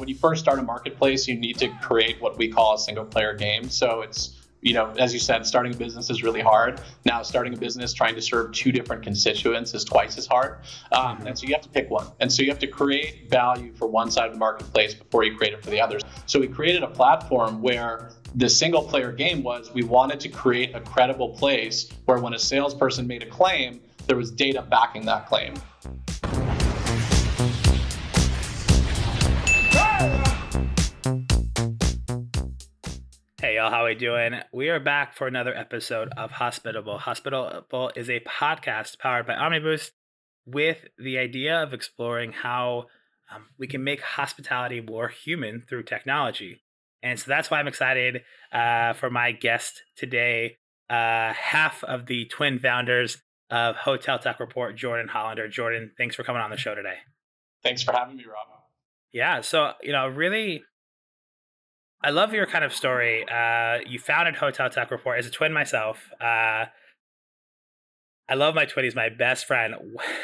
when you first start a marketplace, you need to create what we call a single player game. So it's you know, as you said, starting a business is really hard. Now, starting a business trying to serve two different constituents is twice as hard. Um, and so you have to pick one. And so you have to create value for one side of the marketplace before you create it for the others. So we created a platform where the single player game was we wanted to create a credible place where when a salesperson made a claim, there was data backing that claim. Y'all, how we doing? We are back for another episode of Hospitable. Hospitable is a podcast powered by OmniBoost with the idea of exploring how um, we can make hospitality more human through technology. And so that's why I'm excited uh, for my guest today, uh, half of the twin founders of Hotel Tech Report, Jordan Hollander. Jordan, thanks for coming on the show today. Thanks for having me, Rob. Yeah, so you know, really I love your kind of story. Uh, you founded Hotel Tech Report as a twin myself. Uh, I love my twin. He's my best friend.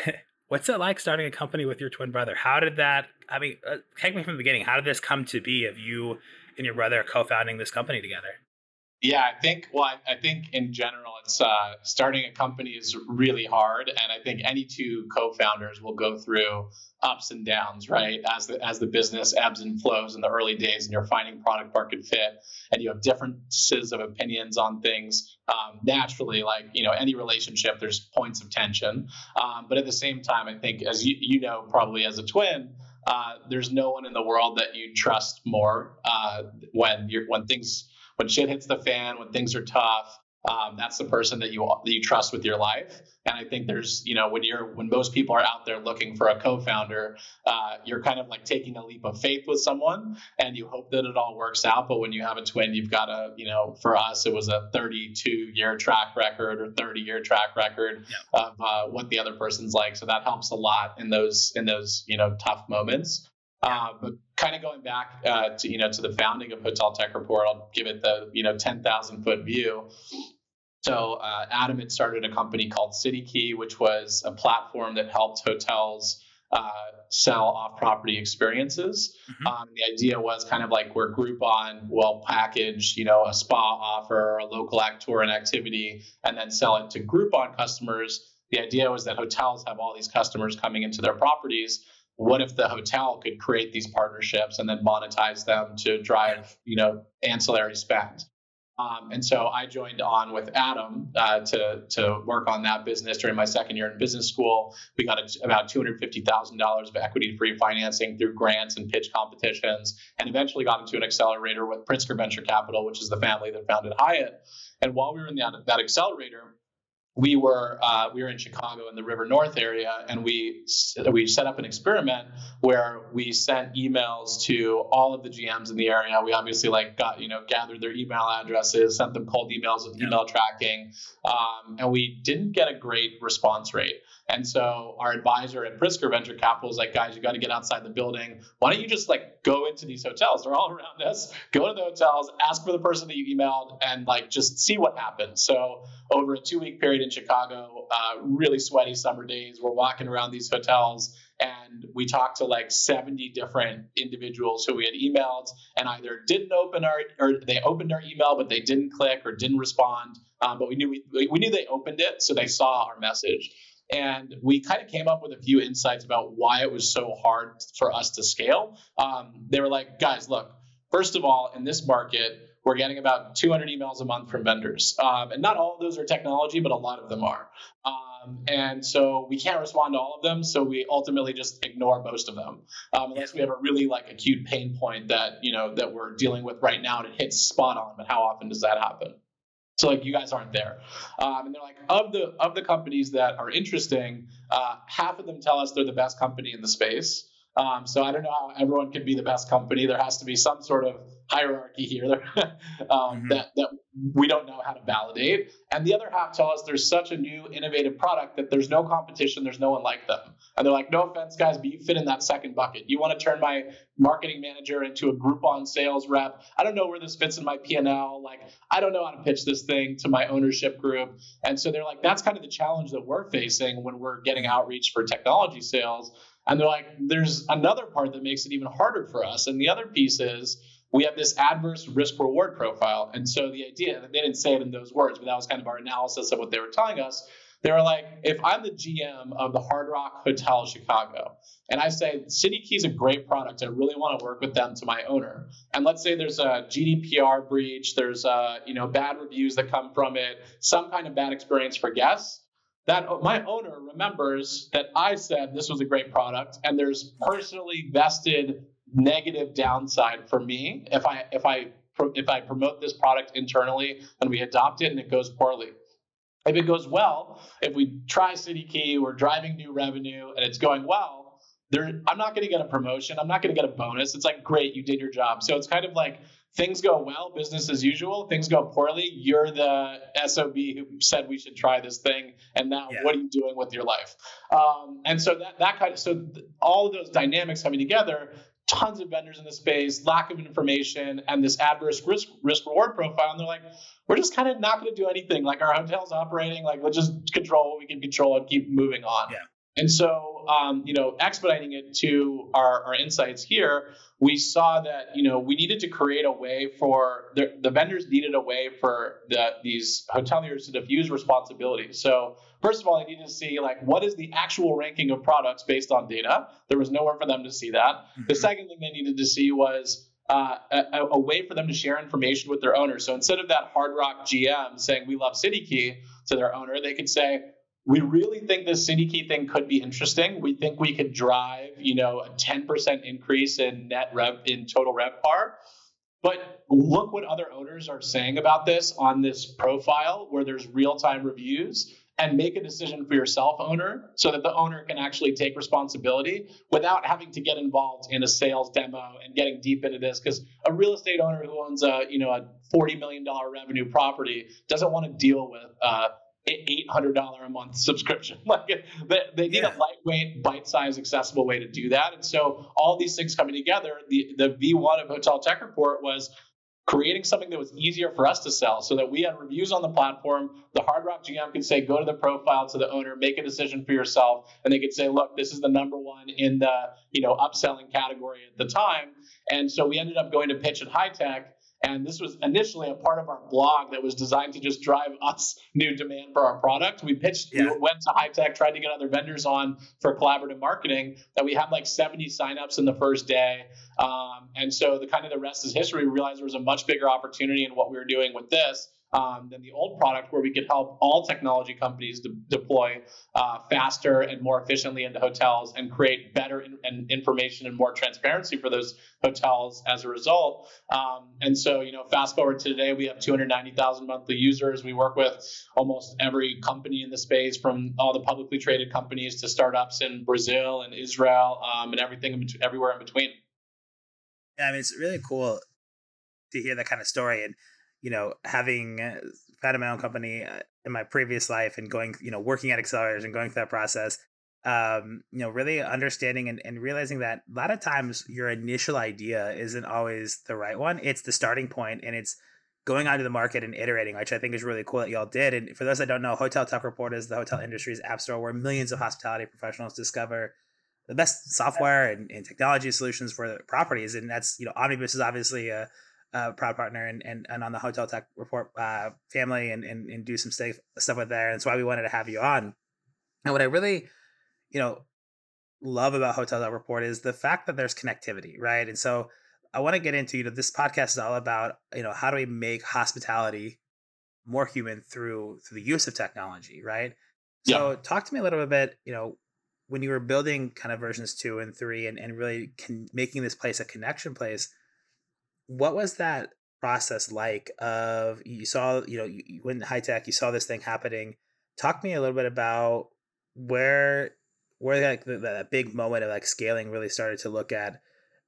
What's it like starting a company with your twin brother? How did that? I mean, uh, take me from the beginning. How did this come to be of you and your brother co-founding this company together? Yeah, I think. Well, I, think in general, it's uh, starting a company is really hard, and I think any two co-founders will go through ups and downs, right? As the as the business ebbs and flows in the early days, and you're finding product market fit, and you have differences of opinions on things. Um, naturally, like you know, any relationship, there's points of tension. Um, but at the same time, I think, as you you know, probably as a twin. Uh, there's no one in the world that you trust more uh, when you're when things when shit hits the fan, when things are tough, um, that's the person that you that you trust with your life. And I think there's, you know, when you're when most people are out there looking for a co-founder, uh, you're kind of like taking a leap of faith with someone, and you hope that it all works out. But when you have a twin, you've got a, you know, for us, it was a 32 year track record or 30 year track record yeah. of uh, what the other person's like. So that helps a lot in those in those you know tough moments. Uh, but kind of going back uh, to you know to the founding of Hotel Tech Report, I'll give it the you know 10,000 foot view. So uh, Adam had started a company called CityKey, which was a platform that helped hotels uh, sell off-property experiences. Mm-hmm. Um, the idea was kind of like where Groupon will package, you know, a spa offer, a local act tour and activity, and then sell it to Groupon customers. The idea was that hotels have all these customers coming into their properties what if the hotel could create these partnerships and then monetize them to drive you know ancillary spend um, and so I joined on with Adam uh, to to work on that business during my second year in business school. We got a, about two hundred fifty thousand dollars of equity-free financing through grants and pitch competitions, and eventually got into an accelerator with Pritzker Venture Capital, which is the family that founded Hyatt. And while we were in that accelerator, we were uh, we were in Chicago in the River North area, and we we set up an experiment where we sent emails to all of the GMs in the area. We obviously like got you know gathered their email addresses, sent them cold emails with email tracking, um, and we didn't get a great response rate. And so our advisor at Pritzker Venture Capital is like, guys, you got to get outside the building. Why don't you just like go into these hotels? They're all around us. Go to the hotels, ask for the person that you emailed, and like just see what happens. So over a two week period in Chicago, uh, really sweaty summer days, we're walking around these hotels and we talked to like 70 different individuals who we had emailed and either didn't open our or they opened our email but they didn't click or didn't respond um, but we knew we, we knew they opened it so they saw our message and we kind of came up with a few insights about why it was so hard for us to scale. Um, they were like, guys, look, first of all, in this market, we're getting about 200 emails a month from vendors. Um, and not all of those are technology, but a lot of them are. Um, and so we can't respond to all of them. So we ultimately just ignore most of them, um, unless we have a really like acute pain point that, you know, that we're dealing with right now and it hits spot on. But how often does that happen? So like you guys aren't there, um, and they're like of the of the companies that are interesting, uh, half of them tell us they're the best company in the space. Um, so I don't know how everyone can be the best company. There has to be some sort of hierarchy here um, mm-hmm. that, that we don't know how to validate. And the other half tell us there's such a new innovative product that there's no competition, there's no one like them. And they're like, no offense, guys, but you fit in that second bucket. You want to turn my marketing manager into a Groupon sales rep. I don't know where this fits in my P&L. Like, I don't know how to pitch this thing to my ownership group. And so they're like, that's kind of the challenge that we're facing when we're getting outreach for technology sales And they're like, there's another part that makes it even harder for us. And the other piece is we have this adverse risk reward profile. And so the idea, that they didn't say it in those words, but that was kind of our analysis of what they were telling us. They were like, if I'm the GM of the Hard Rock Hotel Chicago, and I say City Key is a great product, I really want to work with them to my owner. And let's say there's a GDPR breach, there's a, you know bad reviews that come from it, some kind of bad experience for guests that my owner remembers that I said this was a great product, and there's personally vested negative downside for me if I if I if I promote this product internally and we adopt it and it goes poorly. If it goes well, if we try City Key, we're driving new revenue and it's going well, there I'm not going to get a promotion. I'm not going to get a bonus. It's like great, you did your job. So it's kind of like things go well, business as usual. Things go poorly, you're the SOB who said we should try this thing, and now yeah. what are you doing with your life? Um, and so that that kind of so all of those dynamics coming together. Tons of vendors in the space, lack of information, and this adverse risk risk reward profile. And they're like, we're just kind of not going to do anything. Like our hotel's operating, like let's just control what we can control and keep moving on. Yeah. And so, um, you know, expediting it to our, our insights here, we saw that you know we needed to create a way for the, the vendors needed a way for the, these hoteliers to diffuse responsibility. So first of all, they needed to see like what is the actual ranking of products based on data. There was nowhere for them to see that. Mm-hmm. The second thing they needed to see was uh, a, a, way for them to share information with their owners. So instead of that Hard Rock GM saying we love CityKey to their owner, they could say we really think this city key thing could be interesting. We think we could drive, you know, a 10% increase in net rev in total RevPAR. But look what other owners are saying about this on this profile where there's real-time reviews and make a decision for yourself owner so that the owner can actually take responsibility without having to get involved in a sales demo and getting deep into this because a real estate owner who owns a you know a 40 million dollar revenue property doesn't want to deal with uh, eight hundred dollar a month subscription. Like they, they need yeah. a lightweight, bite sized, accessible way to do that. And so all these things coming together, the the V one of Hotel Tech Report was creating something that was easier for us to sell so that we had reviews on the platform. The Hard Rock GM could say, go to the profile to the owner, make a decision for yourself. And they could say, look, this is the number one in the, you know, upselling category at the time. And so we ended up going to pitch at HITEC and this was initially a part of our blog that was designed to just drive us new demand for our product. We pitched, yeah. we went to HITEC, tried to get other vendors on for collaborative marketing. That we had like 70 signups in the first day, um, and so the kind of the rest is history. We realized there was a much bigger opportunity in what we were doing with this um, than the old product, where we could help all technology companies de- deploy uh, faster and more efficiently into hotels and create better in- and information and more transparency for those hotels as a result. Um, and so, you know, fast forward to today, we have 290,000 monthly users. We work with almost every company in the space, from all the publicly traded companies to startups in Brazil and Israel um, and everything in everywhere in between. Yeah, I mean, it's really cool to hear that kind of story and you know, having uh, had my own company uh, in my previous life and going, you know, working at accelerators and going through that process, um, you know, really understanding and, and realizing that a lot of times your initial idea isn't always the right one. It's the starting point and it's going onto the market and iterating, which I think is really cool that y'all did. And for those that don't know, Hotel Tech Report is the hotel industry's app store where millions of hospitality professionals discover the best software and, and technology solutions for properties. And that's, you know, OmniBoost is obviously a uh, proud partner and, and, and on the Hotel Tech Report uh, family and, and, and do some stuff, stuff with there. And that's why we wanted to have you on. And what I really, you know, love about Hotel Tech Report is the fact that there's connectivity, right? And so I want to get into, you know, this podcast is all about, you know, how do we make hospitality more human through through the use of technology, right? So yeah. talk to me a little bit, you know, when you were building kind of versions two and three and, and really con- making this place a connection place, what was that process like of you saw you know you, went HITEC you saw this thing happening. Talk to me a little bit about where where like the, that big moment of like scaling really started to look at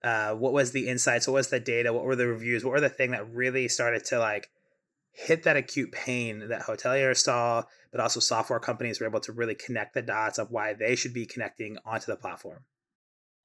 uh, what was the insights what was the data what were the reviews what were the thing that really started to like hit that acute pain that hoteliers saw but also software companies were able to really connect the dots of why they should be connecting onto the platform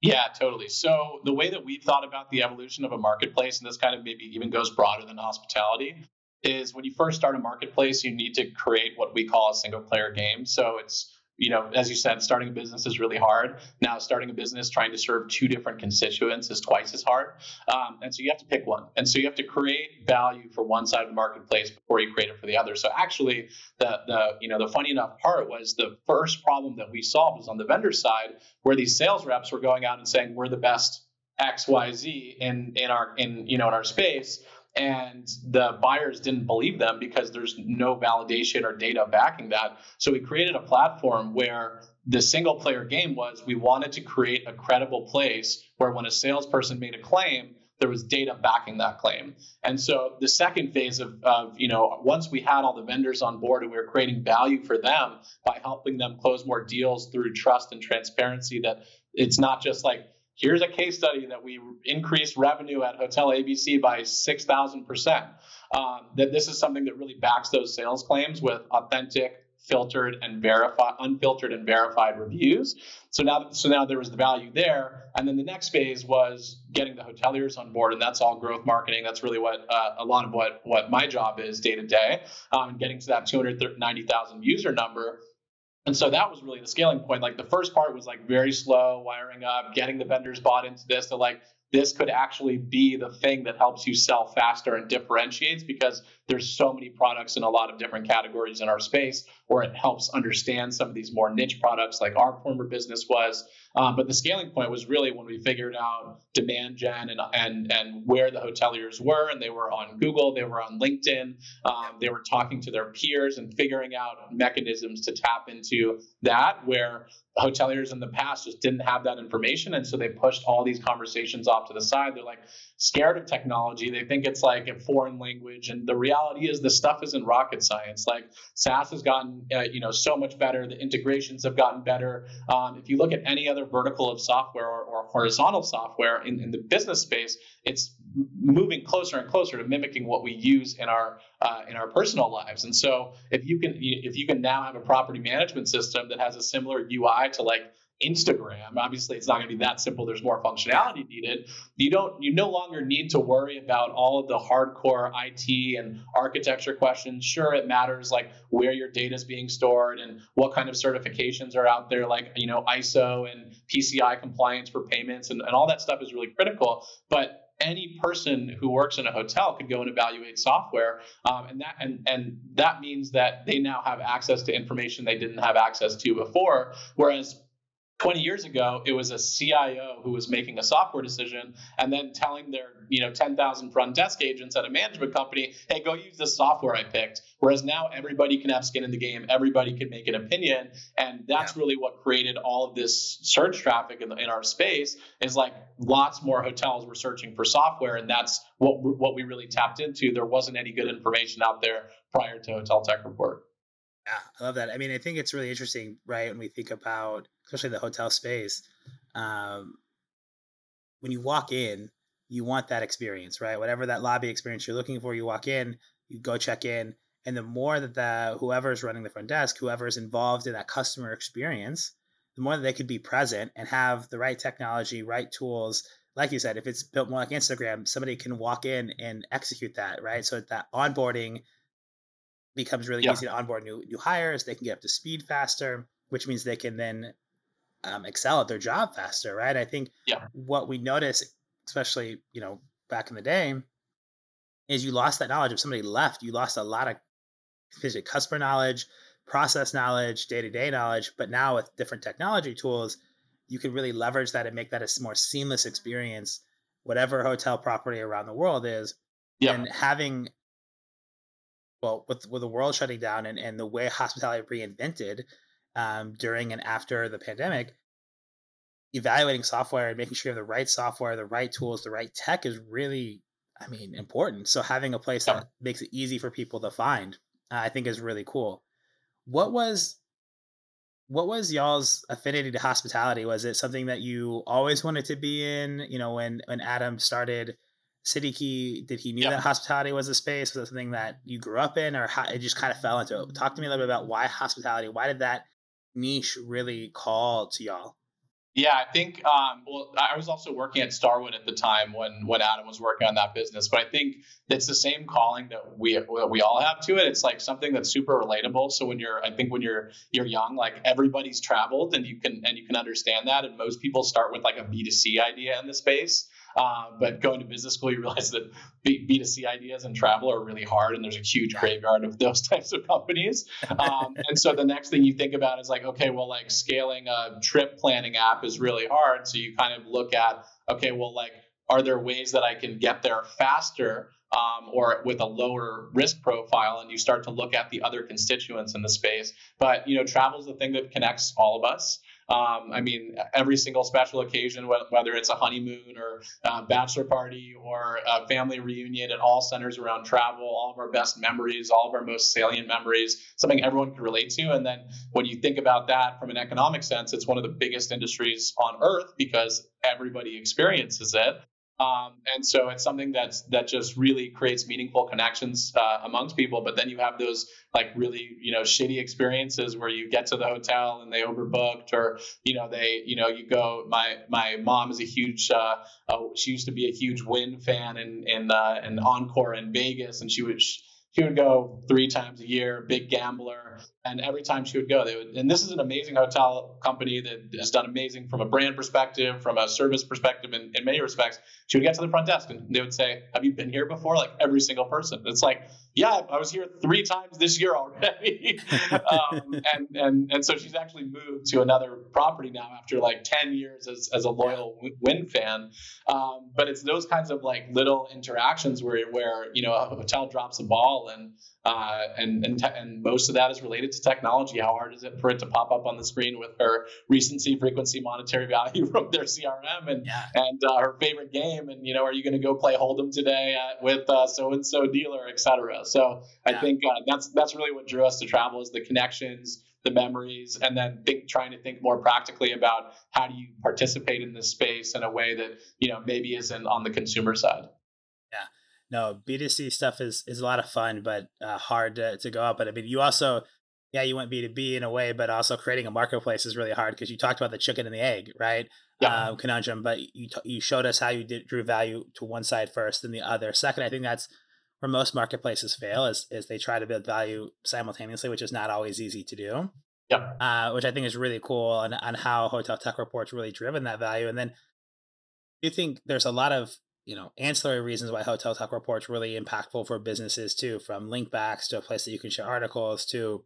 yeah, totally. So the way that we thought about the evolution of a marketplace, and this kind of maybe even goes broader than hospitality, is when you first start a marketplace, you need to create what we call a single player game. So it's you know, as you said, starting a business is really hard. Now, starting a business trying to serve two different constituents is twice as hard. Um, and so you have to pick one. And so you have to create value for one side of the marketplace before you create it for the other. So actually, the the you know the funny enough part was the first problem that we solved was on the vendor side, where these sales reps were going out and saying we're the best X Y Z in in our in you know in our space and the buyers didn't believe them because there's no validation or data backing that. So we created a platform where the single player game was we wanted to create a credible place where when a salesperson made a claim, there was data backing that claim. And so the second phase of, of, you know, once we had all the vendors on board and we were creating value for them by helping them close more deals through trust and transparency, that it's not just like, here's a case study that we increased revenue at Hotel ABC by 6,000%. Um, that this is something that really backs those sales claims with authentic, filtered, and verified, unfiltered and verified reviews. So now, so now there was the value there, and then the next phase was getting the hoteliers on board, and that's all growth marketing. That's really what uh, a lot of what what my job is day to day, um, getting to that 290,000 user number. And so that was really the scaling point. Like the first part was like very slow, wiring up, getting the vendors bought into this. To like this could actually be the thing that helps you sell faster and differentiates because there's so many products in a lot of different categories in our space, or it helps understand some of these more niche products like our former business was. Um, but the scaling point was really when we figured out demand gen and and and where the hoteliers were, and they were on Google, they were on LinkedIn, um, they were talking to their peers and figuring out mechanisms to tap into that where hoteliers in the past just didn't have that information. And so they pushed all these conversations off to the side. They're like scared of technology. They think it's like a foreign language. And the reality is the stuff isn't rocket science. Like saas has gotten uh, you know so much better. The integrations have gotten better. Um, if you look at any other vertical of software or, or horizontal software in, in the business space it's moving closer and closer to mimicking what we use in our uh, in our personal lives. And so if you can if you can now have a property management system that has a similar UI to like Instagram, obviously it's not going to be that simple. There's more functionality needed. You don't you no longer need to worry about all of the hardcore IT and architecture questions. Sure, it matters like where your data is being stored and what kind of certifications are out there, like you know ISO and PCI compliance for payments and, and all that stuff is really critical. But any person who works in a hotel could go and evaluate software, um, and that and and that means that they now have access to information they didn't have access to before. Whereas 20 years ago, it was a CIO who was making a software decision and then telling their, you know, 10,000 front desk agents at a management company, "Hey, go use the software I picked." Whereas now everybody can have skin in the game, everybody can make an opinion, and that's yeah. really what created all of this search traffic in, the, in our space. Is like lots more hotels were searching for software, and that's what what we really tapped into. There wasn't any good information out there prior to Hotel Tech Report. Yeah, I love that. I mean, I think it's really interesting, right? When we think about, especially the hotel space, um, when you walk in, you want that experience, right? Whatever that lobby experience you're looking for, you walk in, you go check in, and the more that the whoever is running the front desk, whoever is involved in that customer experience, the more that they could be present and have the right technology, right tools. Like you said, if it's built more like Instagram, somebody can walk in and execute that, right? So that onboarding becomes really yeah. easy to onboard new new hires. They can get up to speed faster, which means they can then um, excel at their job faster, right? I think yeah. what we notice, especially you know back in the day, is you lost that knowledge. If somebody left, you lost a lot of customer knowledge, process knowledge, day to day knowledge. But now with different technology tools, you can really leverage that and make that a more seamless experience, whatever hotel property around the world is. Yeah. And having well, with with the world shutting down and, and the way hospitality reinvented um, during and after the pandemic, evaluating software and making sure you have the right software, the right tools, the right tech is really, I mean, important. So having a place that makes it easy for people to find, uh, I think, is really cool. What was what was y'all's affinity to hospitality? Was it something that you always wanted to be in? You know, when when Adam started CityKey, did he knew that hospitality was a space? Was it something that you grew up in, or how, it just kind of fell into it? Talk to me a little bit about why hospitality. Why did that niche really call to y'all? Yeah, I think. Um, well, I was also working at Starwood at the time when when Adam was working on that business. But I think it's the same calling that we that we all have to it. It's like something that's super relatable. So when you're, I think when you're you're young, like everybody's traveled, and you can and you can understand that. And most people start with like a B two C idea in the space. Uh, but going to business school, you realize that B- 2 c ideas and travel are really hard, and there's a huge graveyard of those types of companies. Um, and so the next thing you think about is like, okay, well, like scaling a trip planning app is really hard. So you kind of look at, okay, well, like, are there ways that I can get there faster um, or with a lower risk profile and you start to look at the other constituents in the space but you know travel is the thing that connects all of us um, I mean, every single special occasion, whether it's a honeymoon or a bachelor party or a family reunion, it all centers around travel, all of our best memories, all of our most salient memories, something everyone can relate to. And then when you think about that from an economic sense, it's one of the biggest industries on earth because everybody experiences it. Um, and so it's something that's that just really creates meaningful connections uh, amongst people. But then you have those like really you know shitty experiences where you get to the hotel and they overbooked, or you know they you know you go. My my mom is a huge uh, uh, she used to be a huge Wynn fan and in uh, an Encore in Vegas, and she would. She would go three times a year, big gambler, and every time she would go, they would. And this is an amazing hotel company that has done amazing from a brand perspective, from a service perspective, in, in many respects. She would get to the front desk and they would say, "Have you been here before?" Like every single person. It's like, "Yeah, I was here three times this year already," um, and and and so she's actually moved to another property now after like ten years as as a loyal Wynn fan. Um, but it's those kinds of like little interactions where where you know a hotel drops a ball and uh, and and, te- and most of that is related to technology. How hard is it for it to pop up on the screen with her recency, frequency, monetary value from their CRM and yeah. and uh, her favorite game? And you know, are you going to go play Hold'em today at, with so and so dealer, etc. So yeah. I think uh, that's that's really what drew us to travel is the connections. The memories, and then think, trying to think more practically about how do you participate in this space in a way that you know maybe isn't on the consumer side yeah no, B2C stuff is is a lot of fun, but uh, hard to, to go up. But I mean, you also, yeah, you went B2B in a way, but also creating a marketplace is really hard because you talked about the chicken and the egg, right? Yeah. Um, conundrum, but you t- you showed us how you did, drew value to one side first and the other second. I think that's where most marketplaces fail is is they try to build value simultaneously, which is not always easy to do. Yeah. Uh, which I think is really cool on on how Hotel Tech Report's really driven that value. And then you think there's a lot of you know ancillary reasons why hotel tech reports really impactful for businesses too from link backs to a place that you can share articles to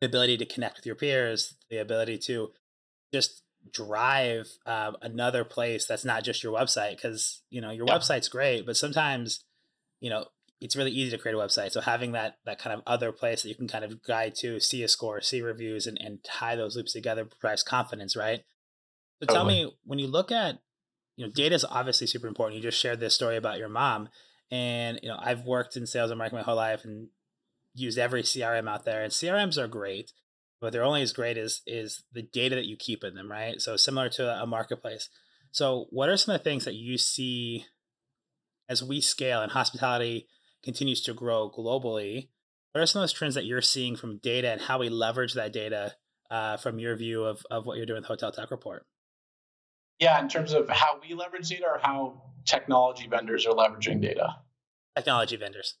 the ability to connect with your peers the ability to just drive um, another place that's not just your website because you know your website's great but sometimes you know it's really easy to create a website so having that that kind of other place that you can kind of guide to see a score see reviews and, and tie those loops together provides confidence right so totally. tell me when you look at you know, data is obviously super important. You just shared this story about your mom, and you know, I've worked in sales and marketing my whole life and used every CRM out there, and CRMs are great, but they're only as great as is the data that you keep in them, right? So similar to a marketplace. So, what are some of the things that you see as we scale and hospitality continues to grow globally? What are some of those trends that you're seeing from data and how we leverage that data uh, from your view of, of what you're doing with Hotel Tech Report? Yeah, in terms of how we leverage data or how technology vendors are leveraging data? Technology vendors.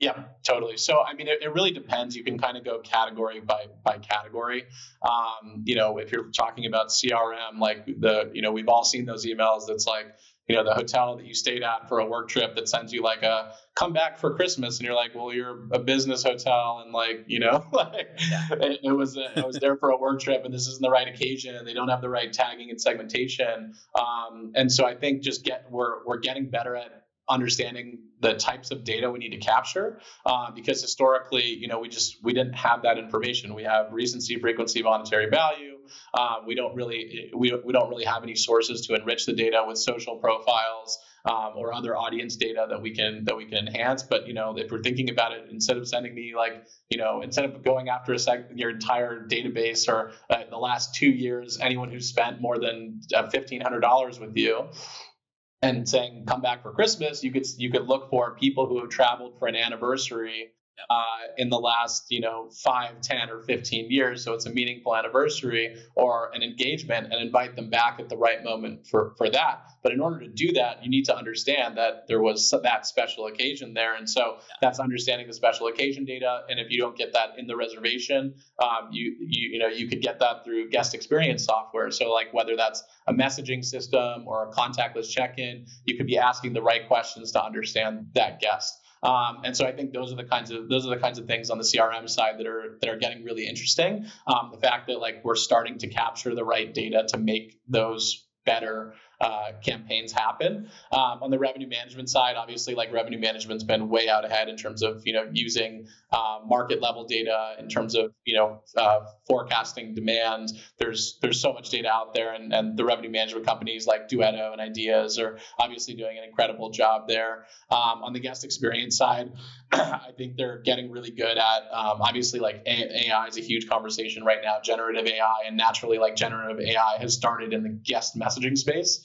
Yeah, totally. So, I mean, it, it really depends. You can kind of go category by by category. Um, you know, if you're talking about CRM, like the, you know, we've all seen those emails that's like, you know the hotel that you stayed at for a work trip that sends you like a come back for christmas and you're like well you're a business hotel and like you know like it, it, was a, it was there for a work trip and this isn't the right occasion and they don't have the right tagging and segmentation um, and so i think just get we're we're getting better at understanding the types of data we need to capture uh, because historically you know we just we didn't have that information we have recency frequency monetary value um, we don't really we, we don't really have any sources to enrich the data with social profiles um, or other audience data that we can that we can enhance. But you know, if we're thinking about it, instead of sending me like you know, instead of going after a sec- your entire database or uh, the last two years, anyone who spent more than uh, fifteen hundred dollars with you, and saying come back for Christmas, you could you could look for people who have traveled for an anniversary uh, in the last you know 5 10 or 15 years. So it's a meaningful anniversary or an engagement and invite them back at the right moment for for that. But in order to do that you need to understand that there was that special occasion there. And so that's understanding the special occasion data. And if you don't get that in the reservation um, you, you you know you could get that through guest experience software. So like whether that's a messaging system or a contactless check-in you could be asking the right questions to understand that guest um, and so I think those are the kinds of those are the kinds of things on the CRM side that are that are getting really interesting. Um, the fact that like we're starting to capture the right data to make those better uh, campaigns happen. Um, on the revenue management side, obviously, like revenue management's been way out ahead in terms of you know using uh, market level data in terms of you know uh, forecasting demand. There's there's so much data out there, and, and the revenue management companies like Duetto and Ideas are obviously doing an incredible job there. Um, on the guest experience side, I think they're getting really good at um, obviously like AI is a huge conversation right now, generative AI, and naturally like generative AI has started in the guest messaging space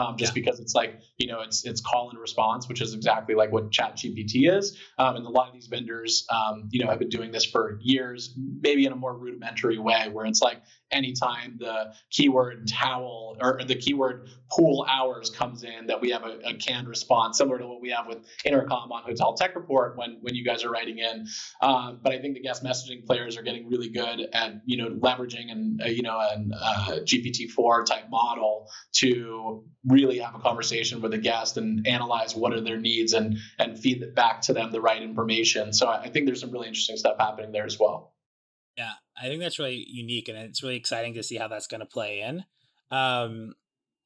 um, just yeah. because it's like you know it's it's call and response, which is exactly like what Chat GPT is. Um, and a lot of these vendors, um, you know, have been doing this for years, maybe in a more rudimentary way, where it's like anytime the keyword towel or the keyword pool hours comes in, that we have a, a canned response, similar to what we have with Intercom on Hotel Tech Report when when you guys are writing in. Um, but I think the guest messaging players are getting really good at you know leveraging and uh, you know an uh, GPT-4 type model to really have a conversation with a guest and analyze what are their needs and and feed back to them the right information. So I think there's some really interesting stuff happening there as well. Yeah, I think that's really unique, and it's really exciting to see how that's going to play in. Um,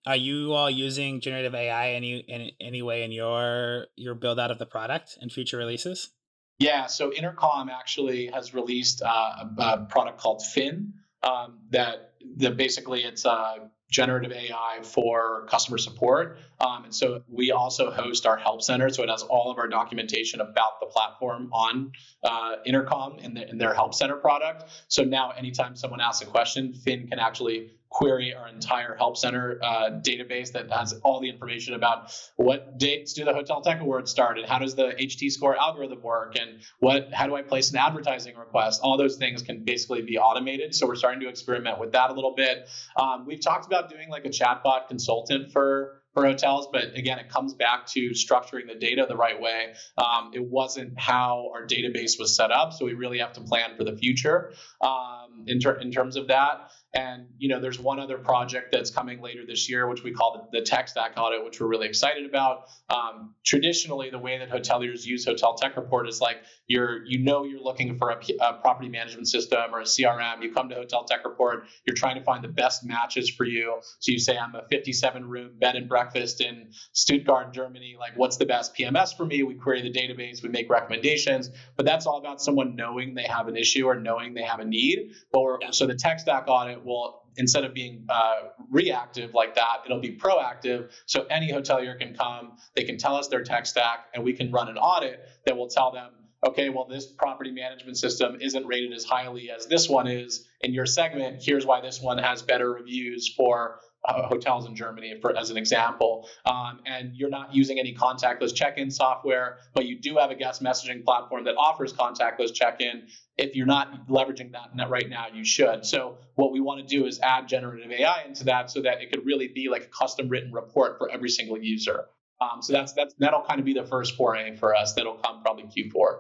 are you all using generative AI any in any way in your your build out of the product and future releases? Yeah, so Intercom actually has released uh, a, a, product called Fin um, that that basically it's a generative AI for customer support. Um, and so we also host our help center. So it has all of our documentation about the platform on uh, Intercom in, the, in, their help center product. So now, anytime someone asks a question, Fin can actually query our entire help center uh, database that has all the information about what dates do the hotel tech awards start and how does the ht score algorithm work and what how do i place an advertising request all those things can basically be automated so we're starting to experiment with that a little bit um, we've talked about doing like a chatbot consultant for for hotels. But again, it comes back to structuring the data the right way. Um, it wasn't how our database was set up, so we really have to plan for the future um, in, ter- in terms of that. And you know, there's one other project that's coming later this year, which we call the, the tech stack audit, which we're really excited about. Um, traditionally, the way that hoteliers use Hotel Tech Report is like you're, you know, you're looking for a, a, property management system or a CRM. You come to Hotel Tech Report, you're trying to find the best matches for you. So you say, I'm a 57 room bed and breakfast in Stuttgart, Germany. Like, what's the best PMS for me? We query the database, we make recommendations. But that's all about someone knowing they have an issue or knowing they have a need. We're, so the tech stack audit will instead of being uh, reactive like that, it'll be proactive. So any hotelier can come, they can tell us their tech stack, and we can run an audit that will tell them, okay, well, this property management system isn't rated as highly as this one is in your segment. Here's why this one has better reviews for uh, hotels in Germany, for, as an example, um, and you're not using any contactless check-in software, but you do have a guest messaging platform that offers contactless check-in. If you're not leveraging that right now, you should. So what we want to do is add generative AI into that, so that it could really be like a custom written report for every single user. Um, so that's that's that'll kind of be the first foray for us. That'll come probably Q4.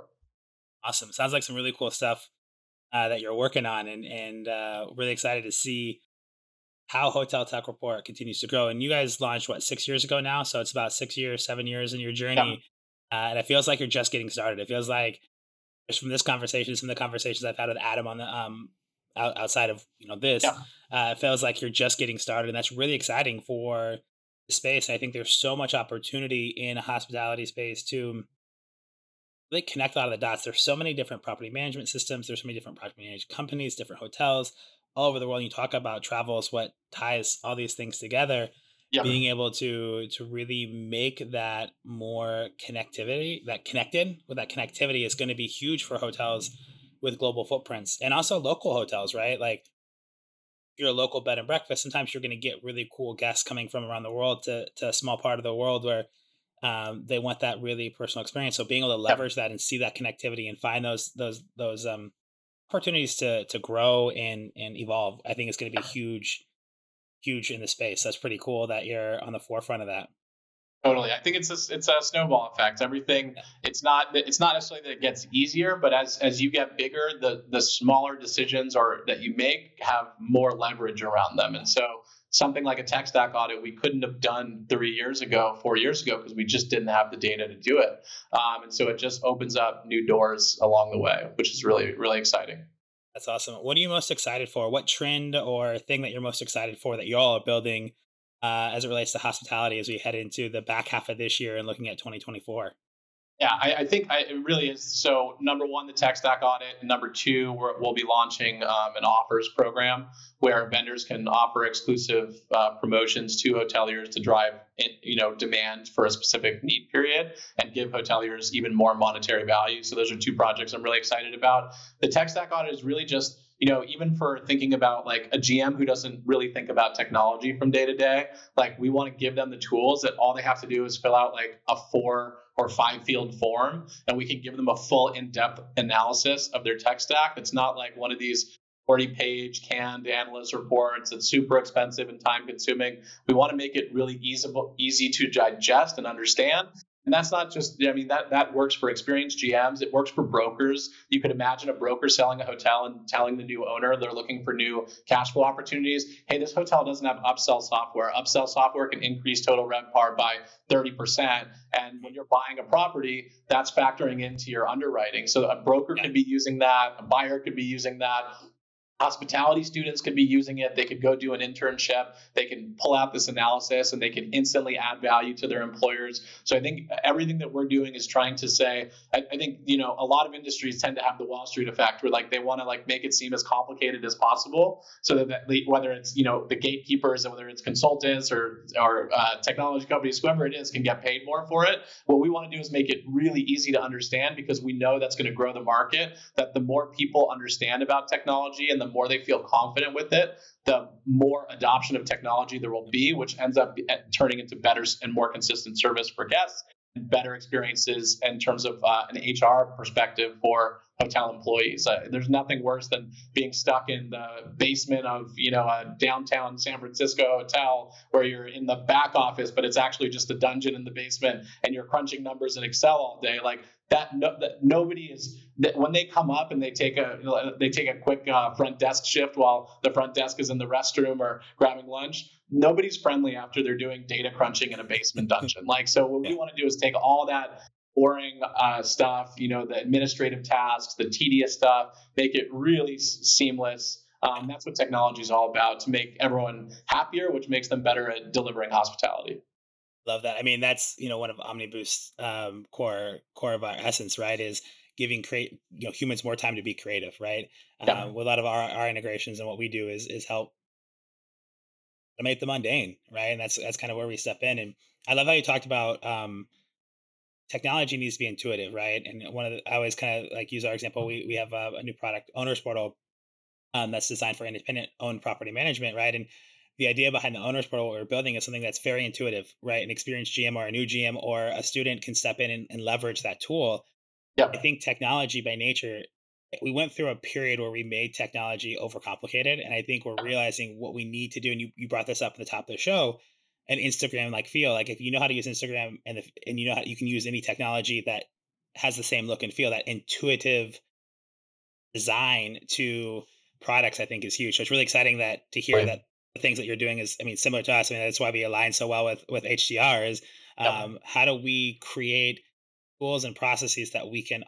Awesome. Sounds like some really cool stuff uh, that you're working on, and and uh, really excited to see how Hotel Tech Report continues to grow. And you guys launched what six years ago now, so it's about six years, seven years in your journey, yeah. uh, and it feels like you're just getting started. It feels like just from this conversation, some of the conversations I've had with Adam on the um out, outside of you know this, yeah. uh, it feels like you're just getting started, and that's really exciting for the space. I think there's so much opportunity in a hospitality space to really connect a lot of the dots. There's so many different property management systems. There's so many different property management companies, different hotels, all over the world. You talk about travel is what ties all these things together. Yeah. Being able to to really make that more connectivity, that connected with that connectivity is going to be huge for hotels with global footprints and also local hotels, right? Like your local bed and breakfast, sometimes you're going to get really cool guests coming from around the world to, to a small part of the world where um, they want that really personal experience. So being able to leverage that and see that connectivity and find those those those um, opportunities to to grow and and evolve, I think is going to be huge, huge in the space. That's pretty cool that you're on the forefront of that. Totally, I think it's a it's a snowball effect. Everything it's not it's not necessarily that it gets easier, but as as you get bigger, the the smaller decisions or that you make have more leverage around them, and so something like a tech stack audit we couldn't have done three years ago, four years ago, because we just didn't have the data to do it. Um, and so it just opens up new doors along the way, which is really, really exciting. That's awesome. What are you most excited for? What trend or thing that you're most excited for that you all are building uh, as it relates to hospitality as we head into the back half of this year and looking at 2024? Yeah, I, I think I, it really is. So, number one, the tech stack audit. Number 2 we will be launching um, an offers program where vendors can offer exclusive uh, promotions to hoteliers to drive, you know, demand for a specific need period and give hoteliers even more monetary value. So, those are two projects I'm really excited about. The tech stack audit is really just you know, even for thinking about like a GM who doesn't really think about technology from day to day, like we want to give them the tools that all they have to do is fill out like a four or five field form and we can give them a full in-depth analysis of their tech stack. It's not like one of these 40 page canned analyst reports it's super expensive and time consuming we want to make it really easy, easy to digest and understand and that's not just, I mean, that, that works for experienced GMs. It works for brokers. You could imagine a broker selling a hotel and telling the new owner they're looking for new cash flow opportunities. Hey, this hotel doesn't have upsell software. Upsell software can increase total rent RevPAR by 30%. And when you're buying a property, that's factoring into your underwriting. So a broker could be using that, a buyer could be using that hospitality students could be using it. They could go do an internship. They can pull out this analysis and they can instantly add value to their employers. So i think everything that we're doing is trying to say i, I think you know a lot of industries tend to have the wall street effect where like they want to like make it seem as complicated as possible so that, whether it's you know the gatekeepers and whether it's consultants or or uh, technology companies whoever it is can get paid more for it. What we want to do is make it really easy to understand because we know that's going to grow the market that the more people understand about technology and the more they feel confident with it, the more adoption of technology there will be, which ends up turning into better and more consistent service for guests better experiences in terms of uh, an HR perspective for hotel employees. Uh, there's nothing worse than being stuck in the basement of you know a downtown San Francisco hotel where you're in the back office, but it's actually just a dungeon in the basement, and you're crunching numbers in Excel all day. Like that, no, that nobody is that when they come up and they take a they take a quick uh, front desk shift while the front desk is in the restroom or grabbing lunch. Nobody's friendly after they're doing data crunching in a basement dungeon. Like so, what we want to do is take all that boring uh, stuff, you know, the administrative tasks, the tedious stuff, make it really s- seamless. Um, that's what technology is all about to make everyone happier, which makes them better at delivering hospitality. Love that. I mean, that's you know one of OmniBoost's um, core core of our essence, right? Is giving create you know humans more time to be creative, right? Yeah. Uh, with a lot of our, our integrations and what we do is is help automate the mundane, right? And that's that's kind of where we step in. And I love how you talked about um, technology needs to be intuitive, right? And one of the I always kind of like use our example. We we have a, a new product, Owners Portal, um, that's designed for independent owned property management, right? And the idea behind the owners portal we're building is something that's very intuitive, right? An experienced GM or a new GM or a student can step in and, and leverage that tool. Yep. I think technology by nature, we went through a period where we made technology overcomplicated. And I think we're realizing what we need to do. And you, you brought this up at the top of the show, an Instagram like feel. Like if you know how to use Instagram and if, and you know how you can use any technology that has the same look and feel, that intuitive design to products, I think is huge. So it's really exciting that to hear right. that the things that you're doing is, I mean, similar to us. I mean, that's why we align so well with with HTR. Is um, yep. how do we create tools and processes that we can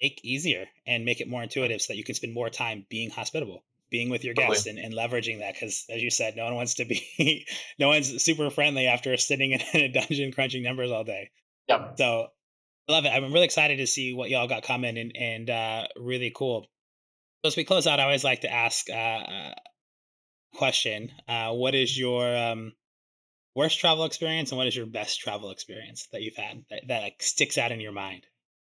make easier and make it more intuitive, so that you can spend more time being hospitable, being with your guests, and, and leveraging that. Because as you said, no one wants to be, no one's super friendly after sitting in a dungeon crunching numbers all day. Yep. So I love it. I'm really excited to see what y'all got coming and and uh, really cool. So as we close out, I always like to ask uh, uh question. Uh, what is your um, worst travel experience and what is your best travel experience that you've had that, that like, sticks out in your mind?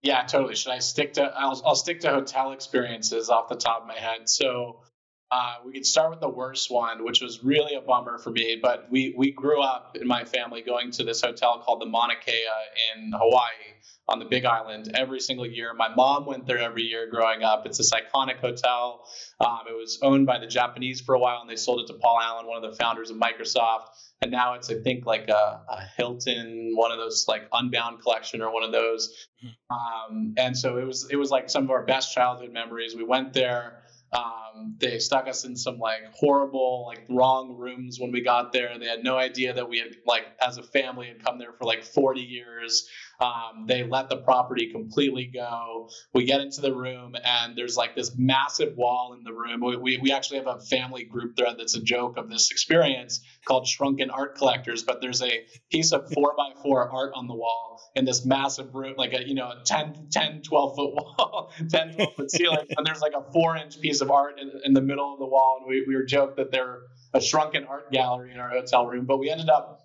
Yeah, totally. Should I stick to? I'll, I'll stick to hotel experiences off the top of my head. So Uh, we can start with the worst one, which was really a bummer for me. But we we grew up in my family going to this hotel called the Mauna Kea in Hawaii on the Big Island every single year. My mom went there every year growing up. It's this iconic hotel. Um, it was owned by the Japanese for a while, and they sold it to Paul Allen, one of the founders of Microsoft. And now it's, I think, like a, a Hilton, one of those like Unbound collection or one of those. Hmm. Um, and so it was, it was like some of our best childhood memories. We went there. Um, they stuck us in some like horrible, like wrong rooms when we got there. They had no idea that we had like as a family had come there for like 40 years. Um, they let the property completely go. We get into the room, and there's like this massive wall in the room. We, we, we actually have a family group thread that's a joke of this experience called Shrunken Art Collectors, but there's a piece of four by four art on the wall in this massive room, like a, you know, a 10, 10 12 foot wall, 10, 12 foot ceiling. And there's like a four inch piece of art in, in the middle of the wall. And we, we were joked that they're a shrunken art gallery in our hotel room, but we ended up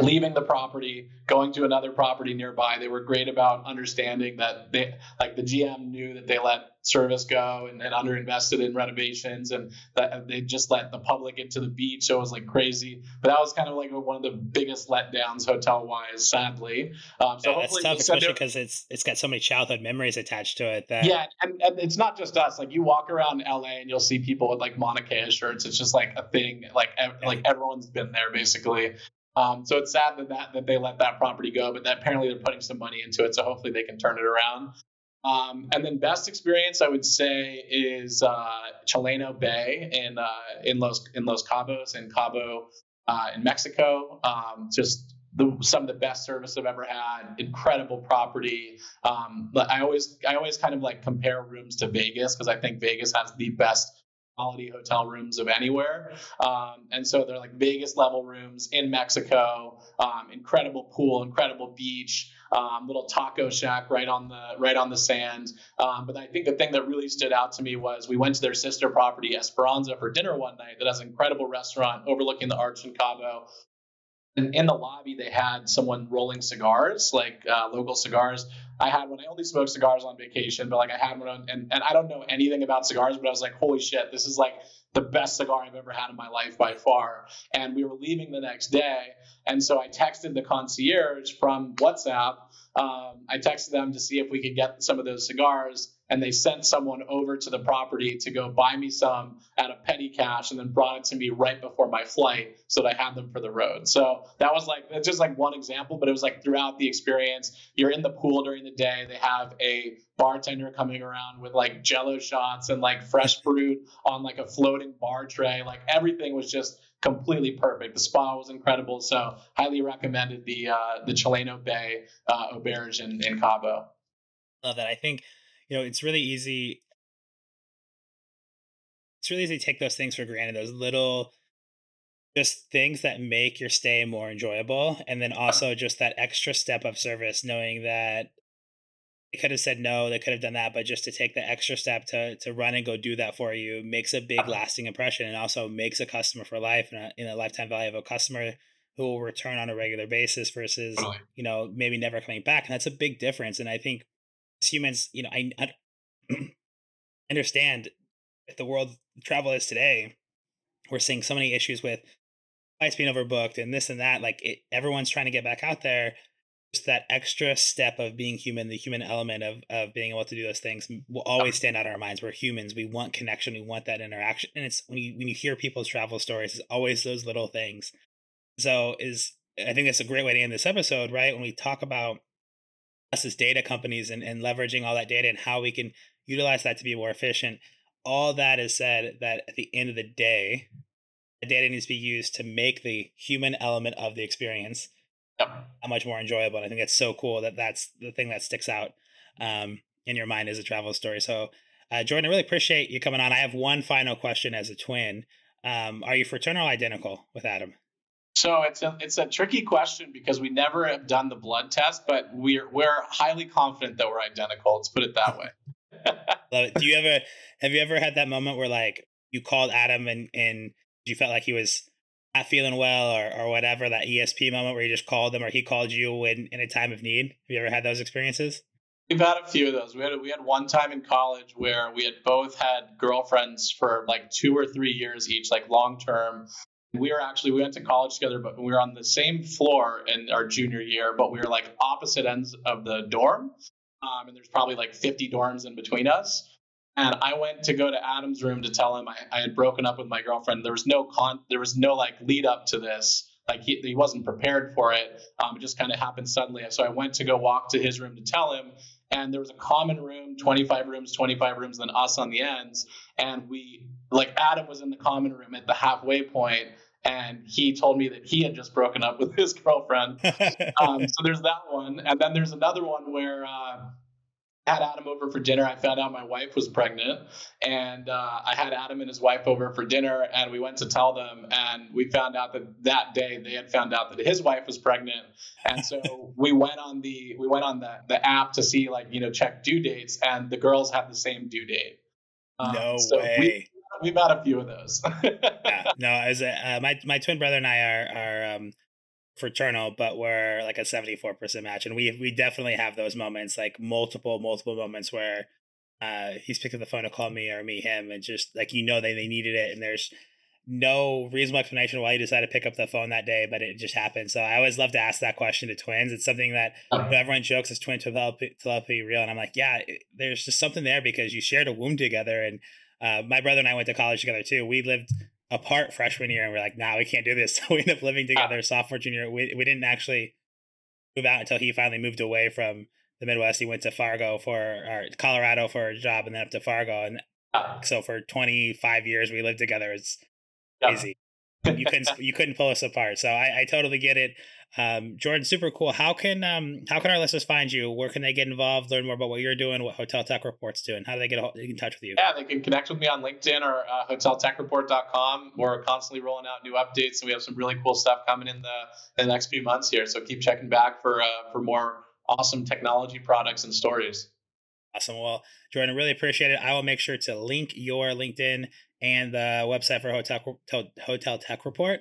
leaving the property, going to another property nearby. They were great about understanding that they, like the GM knew that they let service go and, and underinvested in renovations and that they just let the public into the beach. So it was like crazy. But that was kind of like one of the biggest letdowns hotel wise, sadly. Um, so yeah, that's tough, especially because it's it's got so many childhood memories attached to it. That... Yeah, and, and it's not just us. Like you walk around LA and you'll see people with like Mauna Kea shirts. It's just like a thing. Like like everyone's been there basically. Um, so it's sad that, that that they let that property go, but that apparently they're putting some money into it. So hopefully they can turn it around. Um, and then best experience I would say is uh, Chileno Bay in uh, in Los in Los Cabos in Cabo uh, in Mexico. Um, just the, some of the best service I've ever had. Incredible property. Um, I always I always kind of like compare rooms to Vegas because I think Vegas has the best quality hotel rooms of anywhere. Um, and so they're like Vegas level rooms in Mexico, um, incredible pool, incredible beach, um, little taco shack right on the right on the sand. Um, but I think the thing that really stood out to me was we went to their sister property Esperanza for dinner one night that has an incredible restaurant overlooking the arch in Cabo. And in the lobby, they had someone rolling cigars, like uh, local cigars. I had one. I only smoke cigars on vacation, but like I had one, on, and and I don't know anything about cigars, but I was like, holy shit, this is like the best cigar I've ever had in my life by far. And we were leaving the next day, and so I texted the concierge from WhatsApp. Um, I texted them to see if we could get some of those cigars and they sent someone over to the property to go buy me some at a petty cash and then brought it to me right before my flight so that I had them for the road. So that was like that's just like one example, but it was like throughout the experience, you're in the pool during the day, they have a bartender coming around with like jello shots and like fresh fruit on like a floating bar tray. Like everything was just completely perfect. The spa was incredible. So highly recommended the uh, the Chileno Bay uh, Auberge in, in Cabo. Love that. I think you know, it's really easy. It's really easy to take those things for granted. Those little, just things that make your stay more enjoyable, and then also just that extra step of service, knowing that they could have said no, they could have done that, but just to take the extra step to to run and go do that for you makes a big uh-huh. lasting impression, and also makes a customer for life and a, in a lifetime value of a customer who will return on a regular basis versus you know maybe never coming back, and that's a big difference. And I think as humans, you know, I, I understand the world travel is today, we're seeing so many issues with flights being overbooked and this and that. Like it, everyone's trying to get back out there. Just that extra step of being human, the human element of of being able to do those things will always stand out in our minds. We're humans. We want connection. We want that interaction. And it's when you when you hear people's travel stories, it's always those little things. So is I think that's a great way to end this episode, right? When we talk about us as data companies and, and leveraging all that data and how we can utilize that to be more efficient. All that is said that at the end of the day, the data needs to be used to make the human element of the experience yep. much more enjoyable. And I think that's so cool that that's the thing that sticks out um, in your mind as a travel story. So, uh, Jordan, I really appreciate you coming on. I have one final question as a twin. Um, are you fraternal identical with Adam? So it's a it's a tricky question because we never have done the blood test, but we're we're highly confident that we're identical. Let's put it that way. Love it. Do you ever have you ever had that moment where like you called Adam and and you felt like he was not feeling well or or whatever that ESP moment where you just called him or he called you in in a time of need? Have you ever had those experiences? We've had a few of those. We had we had one time in college where we had both had girlfriends for like two or three years each, like long term. We were actually we went to college together, but we were on the same floor in our junior year, but we were like opposite ends of the dorm. Um, and there's probably like 50 dorms in between us. And I went to go to Adam's room to tell him I, I had broken up with my girlfriend. There was no con, there was no like lead up to this like he, he wasn't prepared for it. Um, it just kind of happened suddenly. So I went to go walk to his room to tell him, and there was a common room, 25 rooms, 25 rooms, then us on the ends. And we, like Adam was in the common room at the halfway point, and he told me that he had just broken up with his girlfriend. um, so there's that one, and then there's another one where. Uh, had Adam over for dinner. I found out my wife was pregnant, and uh, I had Adam and his wife over for dinner, and we went to tell them, and we found out that that day they had found out that his wife was pregnant, and so we went on the we went on the the app to see like you know check due dates, and the girls had the same due date. Um, no so way. We, we've had a few of those. yeah, no, as a, uh, my my twin brother and I are are um, fraternal, but we're like a 74% match. And we we definitely have those moments, like multiple, multiple moments where uh, he's picked up the phone to call me or me him and just like you know they, they needed it and there's no reasonable explanation why you decided to pick up the phone that day, but it just happened. So I always love to ask that question to twins. It's something that know, everyone jokes is twin telepathy, telepathy real, and I'm like, yeah, there's just something there because you shared a womb together. And uh, my brother and I went to college together too. We lived apart freshman year and we're like, nah, we can't do this. So we end up living together ah. sophomore, junior. We, we didn't actually move out until he finally moved away from the Midwest. He went to Fargo for, or Colorado for a job and then up to Fargo. And ah. so for 25 years we lived together. It's easy. You couldn't, you couldn't pull us apart. So I, I totally get it. Um, Jordan, super cool. How can um how can our listeners find you? Where can they get involved? Learn more about what you're doing, what Hotel Tech Report's doing. How do they get in touch with you? Yeah, they can connect with me on LinkedIn or uh, HotelTechReport.com. We're constantly rolling out new updates, and we have some really cool stuff coming in the, in the next few months here. So keep checking back for uh, for more awesome technology products and stories. Awesome. Well, Jordan, really appreciate it. I will make sure to link your LinkedIn and the website for Hotel Hotel Tech Report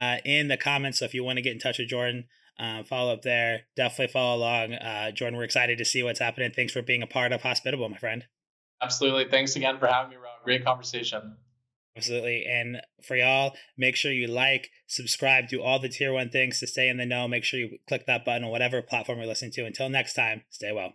uh, in the comments. So if you want to get in touch with Jordan, uh, follow up there. Definitely follow along. Uh, Jordan, we're excited to see what's happening. Thanks for being a part of Hospitable, my friend. Absolutely. Thanks again for having me, Rob. Great conversation. Absolutely. And for y'all, make sure you like, subscribe, do all the tier one things to stay in the know. Make sure you click that button on whatever platform you're listening to. Until next time, stay well.